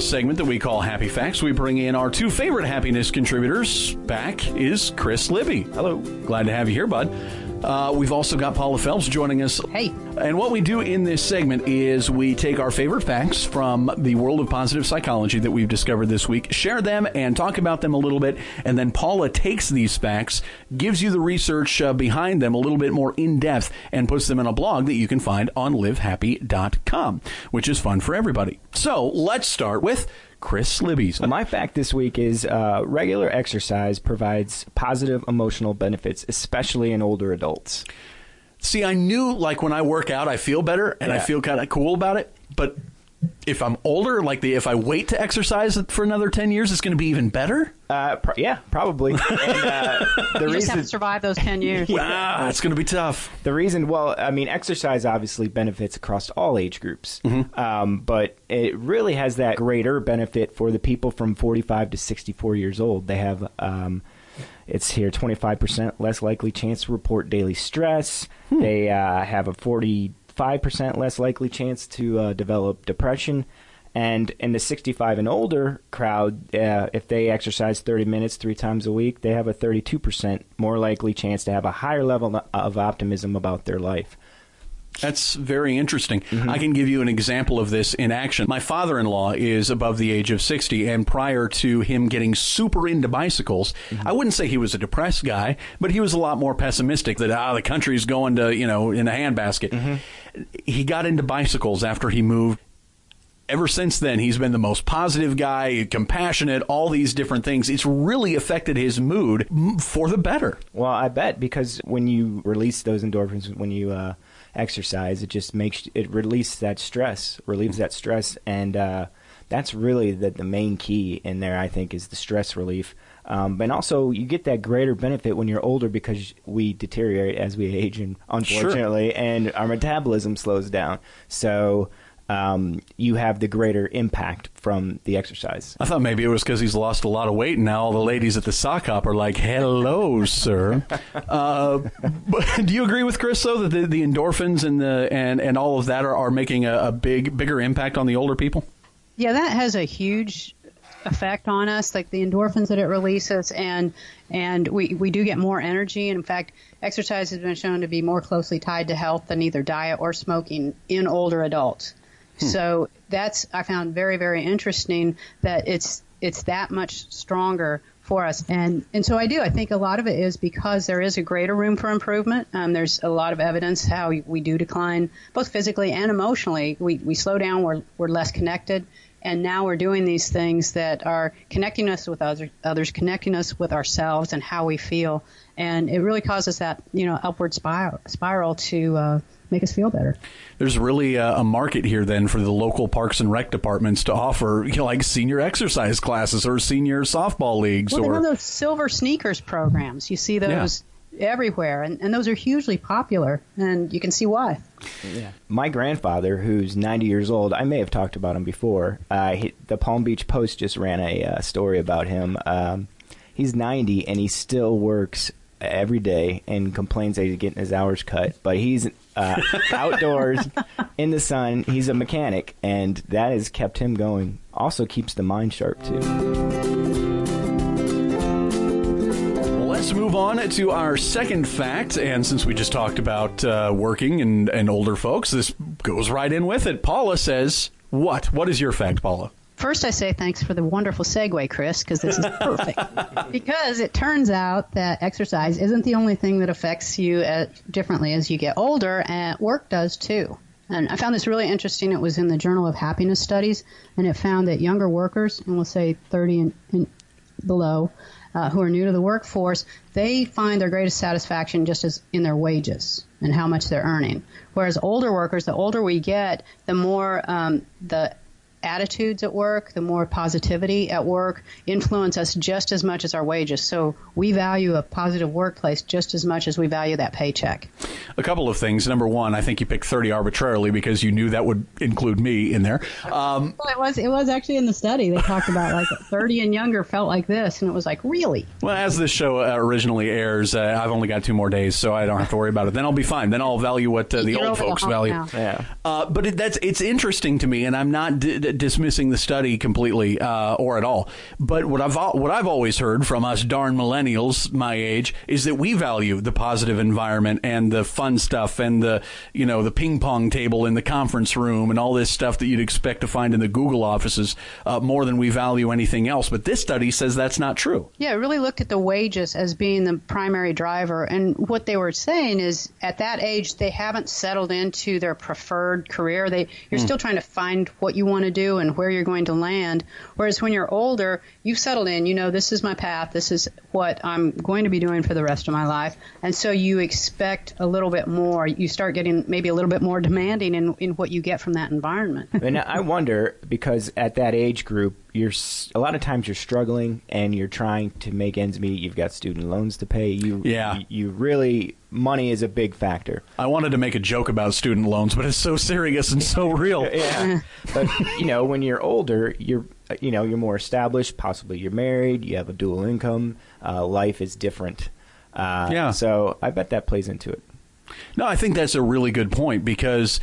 this segment that we call Happy Facts, we bring in our two favorite happiness contributors. Back is Chris Libby. Hello. Glad to have you here, bud. Uh, we've also got Paula Phelps joining us. Hey. And what we do in this segment is we take our favorite facts from the world of positive psychology that we've discovered this week, share them, and talk about them a little bit. And then Paula takes these facts, gives you the research uh, behind them a little bit more in depth, and puts them in a blog that you can find on livehappy.com, which is fun for everybody. So let's start with Chris Libby's. My fact this week is uh, regular exercise provides positive emotional benefits, especially in older adults. See, I knew like when I work out, I feel better and I feel kind of cool about it. But if I'm older, like the if I wait to exercise for another ten years, it's going to be even better. Uh, pro- yeah, probably. And, uh, the You just have reason to survive those 10 years. Ah, it's going to be tough. The reason, well, I mean, exercise obviously benefits across all age groups, um, but it really has that greater benefit for the people from 45 to 64 years old. They have, um, it's here, 25% less likely chance to report daily stress. They uh, have a 45% less likely chance to uh, develop depression. And in the 65 and older crowd, uh, if they exercise 30 minutes three times a week, they have a 32% more likely chance to have a higher level of optimism about their life. That's very interesting. Mm-hmm. I can give you an example of this in action. My father in law is above the age of 60, and prior to him getting super into bicycles, Mm-hmm. I wouldn't say he was a depressed guy, but he was a lot more pessimistic that, ah, the country's going to, you know, in a handbasket. Mm-hmm. He got into bicycles after he moved. Ever since then, he's been the most positive guy, compassionate, all these different things. It's really affected his mood for the better. Well, I bet because when you release those endorphins, when you uh, exercise, it just makes it release that stress, relieves that stress, and uh, that's really the the main key in there. I think is the stress relief. Um, and also, you get that greater benefit when you're older because we deteriorate as we age, and unfortunately, and our metabolism slows down. So um, you have the greater impact from the exercise. I thought maybe it was because he's lost a lot of weight, and now all the ladies at the sock hop are like, "Hello, sir." Uh, but do you agree with Chris though that the, the endorphins and the and, and all of that are, are making a, a big bigger impact on the older people? Yeah, that has a huge effect on us, like the endorphins that it releases, and and we, we do get more energy. And in fact, exercise has been shown to be more closely tied to health than either diet or smoking in older adults. So that's I found very very interesting that it's it's that much stronger for us. And and so I do. I think a lot of it is because there is a greater room for improvement. Um, there's a lot of evidence how we do decline both physically and emotionally. We we slow down. We're we're less connected. And now we're doing these things that are connecting us with other, others, connecting us with ourselves and how we feel. And it really causes that, you know, upward spiral, spiral to uh, make us feel better. There's really a, a market here then for the local parks and rec departments to offer, you know, like senior exercise classes or senior softball leagues Well, or those silver sneakers programs. You see those everywhere, and, and those are hugely popular, and you can see why. Yeah. My grandfather, who's 90 years old, I may have talked about him before. Uh, he, the Palm Beach Post just ran a uh, story about him. Um, he's 90 and he still works every day and complains that he's getting his hours cut. But he's uh, outdoors in the sun. He's a mechanic, and that has kept him going. Also keeps the mind sharp too. Move on to our second fact. And since we just talked about uh, working and, and older folks, this goes right in with it. Paula says, What? What is your fact, Paula? First, I say thanks for the wonderful segue, Chris, because this is perfect. because it turns out that exercise isn't the only thing that affects you at, differently as you get older, and work does too. And I found this really interesting. It was in the Journal of Happiness Studies, and it found that younger workers, and we'll say 30 and, and below, uh, who are new to the workforce, they find their greatest satisfaction just as in their wages and how much they're earning. Whereas older workers, the older we get, the more um, the attitudes at work, the more positivity at work influence us just as much as our wages. So we value a positive workplace just as much as we value that paycheck. A couple of things. Number one, I think you picked 30 arbitrarily because you knew that would include me in there. Um, Well, it was it was actually in the study they talked about like 30 and younger felt like this, and it was like really. well, as this show uh, originally airs, uh, I've only got two more days, so I don't have to worry about it. Then I'll be fine. Then I'll value what uh, the You're old over the folks value. now. Yeah. Uh, but it, that's it's interesting to me, and I'm not d- d- dismissing the study completely uh, or at all. But what I've what I've always heard from us darn millennials my age is that we value the positive environment and the fun stuff and the you know the ping pong table in the conference room and all this stuff that you'd expect to find in the Google offices uh, more than we value anything else. But this study says that's not true. Yeah, really looked at the wages as being the primary driver, and what they were saying is at that age they haven't settled into their preferred career. They you're mm. still trying to find what you want to do and where you're going to land. Whereas when you're older, you've settled in. You know, this is my path. This is what I'm going to be doing for the rest of my life. And so you expect a little bit more. You start getting maybe a little bit more demanding in, in what you get from that environment. and I wonder because at that age group, you're a lot of times you're struggling and you're trying to make ends meet. You've got student loans to pay. You yeah. You, you really money is a big factor. I wanted to make a joke about student loans, but it's so serious and so real. yeah. but you know, when you're older, you're you know you're more established. Possibly you're married. You have a dual income. Uh, life is different. Uh, yeah. So I bet that plays into it. No, I think that's a really good point because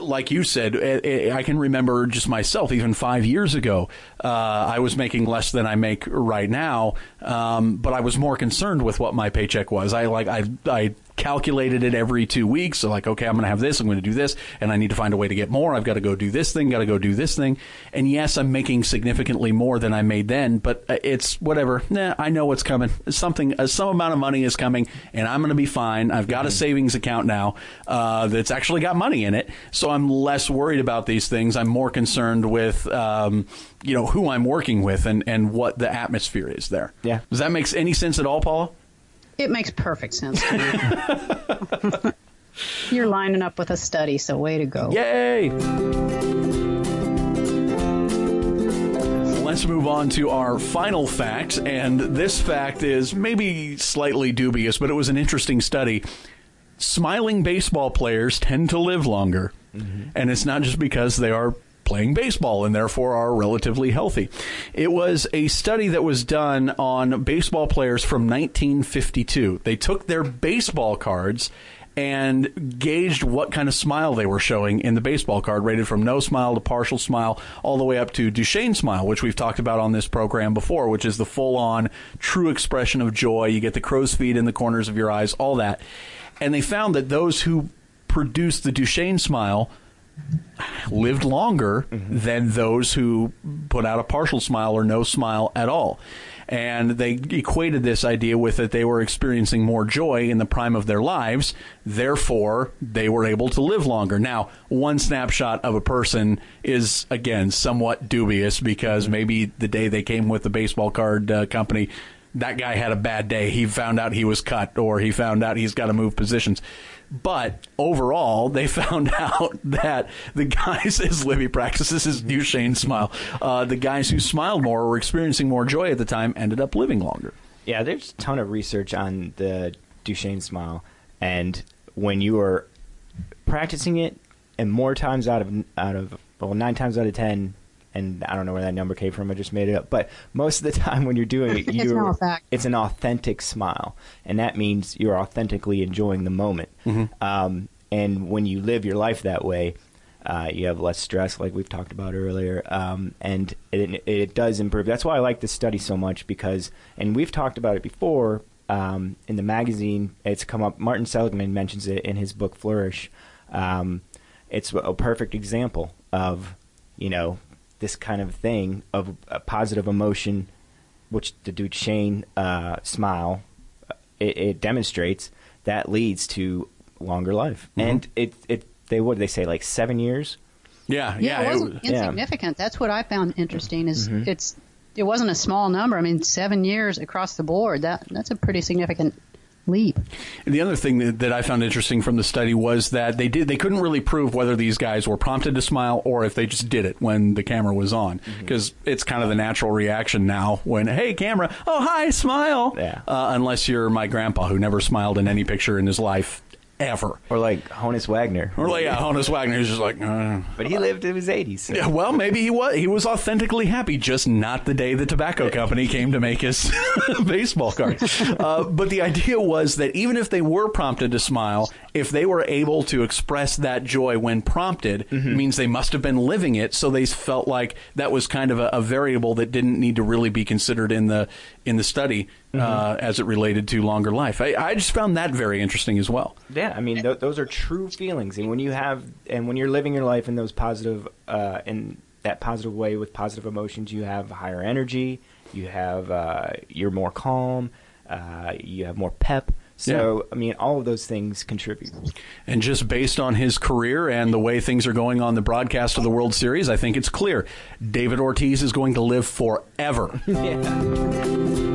like you said, eh, eh, I can remember just myself, even five years ago, uh, I was making less than I make right now, um, but I was more concerned with what my paycheck was. I like I I calculated it every two weeks. So like, okay, I'm going to have this, I'm going to do this, and I need to find a way to get more. I've got to go do this thing, got to go do this thing. And yes, I'm making significantly more than I made then, but uh, it's whatever. Nah, I know what's coming. Something, uh, some amount of money is coming, and I'm going to be fine. I've got a mm-hmm. savings account now uh, that's actually got money in it, so I'm less worried about these things. I'm more concerned with. Um, you know who I'm working with and, and what the atmosphere is there. Yeah. Does that make any sense at all, Paula? It makes perfect sense to me. You're lining up with a study, so way to go. Yay! Let's move on to our final fact, and this fact is maybe slightly dubious, but it was an interesting study. Smiling baseball players tend to live longer, mm-hmm. and it's not just because they are playing baseball and therefore are relatively healthy. It was a study that was done on baseball players from 1952. They took their baseball cards and gauged what kind of smile they were showing in the baseball card, rated from no smile to partial smile, all the way up to Duchenne smile, which we've talked about on this program before, which is the full on true expression of joy. You get the crow's feet in the corners of your eyes, all that. And they found that those who produced the Duchenne smile lived longer mm-hmm. than those who put out a partial smile or no smile at all. And they equated this idea with that they were experiencing more joy in the prime of their lives, therefore, they were able to live longer. Now, one snapshot of a person is, again, somewhat dubious because maybe the day they came with the baseball card uh, company, that guy had a bad day. He found out he was cut, or he found out he's got to move positions but overall, they found out that the guys, as Libby practices his Duchenne smile, uh, the guys who smiled more or were experiencing more joy at the time ended up living longer. Yeah, there's a ton of research on the Duchenne smile, and when you are practicing it, and more times out of out of well, nine times out of ten, and I don't know where that number came from. I just made it up. But most of the time when you're doing it, you it's, it's an authentic smile, and that means you're authentically enjoying the moment. Mm-hmm. Um, and when you live your life that way, uh, you have less stress, like we've talked about earlier, um, and it, it, does improve. That's why I like this study so much because, and we've talked about it before um, in the magazine. It's come up. Martin Seligman mentions it in his book Flourish. Um, it's a perfect example of you know this kind of thing of a positive emotion, which the Duchenne uh, smile it, it, demonstrates, that leads to longer life. Mm-hmm. And it it they would they say like seven years. Yeah, yeah, yeah it wasn't it, insignificant. Yeah. That's what I found interesting. Is mm-hmm. it's it wasn't a small number. I mean, seven years across the board. That that's a pretty significant leap. And the other thing that, that, I found interesting from the study was that they did they couldn't really prove whether these guys were prompted to smile or if they just did it when the camera was on because mm-hmm. it's kind of the natural reaction now when hey camera oh hi smile yeah. uh, unless you're my grandpa who never smiled in any picture in his life ever. Or like Honus Wagner. Or like yeah, Honus Wagner is just like. Uh, but he lived in his 80s. So. Yeah, well, maybe he was. He was authentically happy, just not the day the tobacco company came to make his baseball card. Uh, but the idea was that even if they were prompted to smile, if they were able to express that joy when prompted, mm-hmm. means they must have been living it. So they felt like that was kind of a, a variable that didn't need to really be considered in the in the study mm-hmm. uh, as it related to longer life. I, I, just found that very interesting as well. Yeah, I mean th- those are true feelings, and when you have and when you're living your life in those positive uh, in that positive way with positive emotions, you have higher energy, you have uh, you're more calm, uh, you have more pep. So, yeah. I mean, all of those things contribute. And just based on his career and the way things are going on the broadcast of the World Series, I think it's clear David Ortiz is going to live forever. yeah.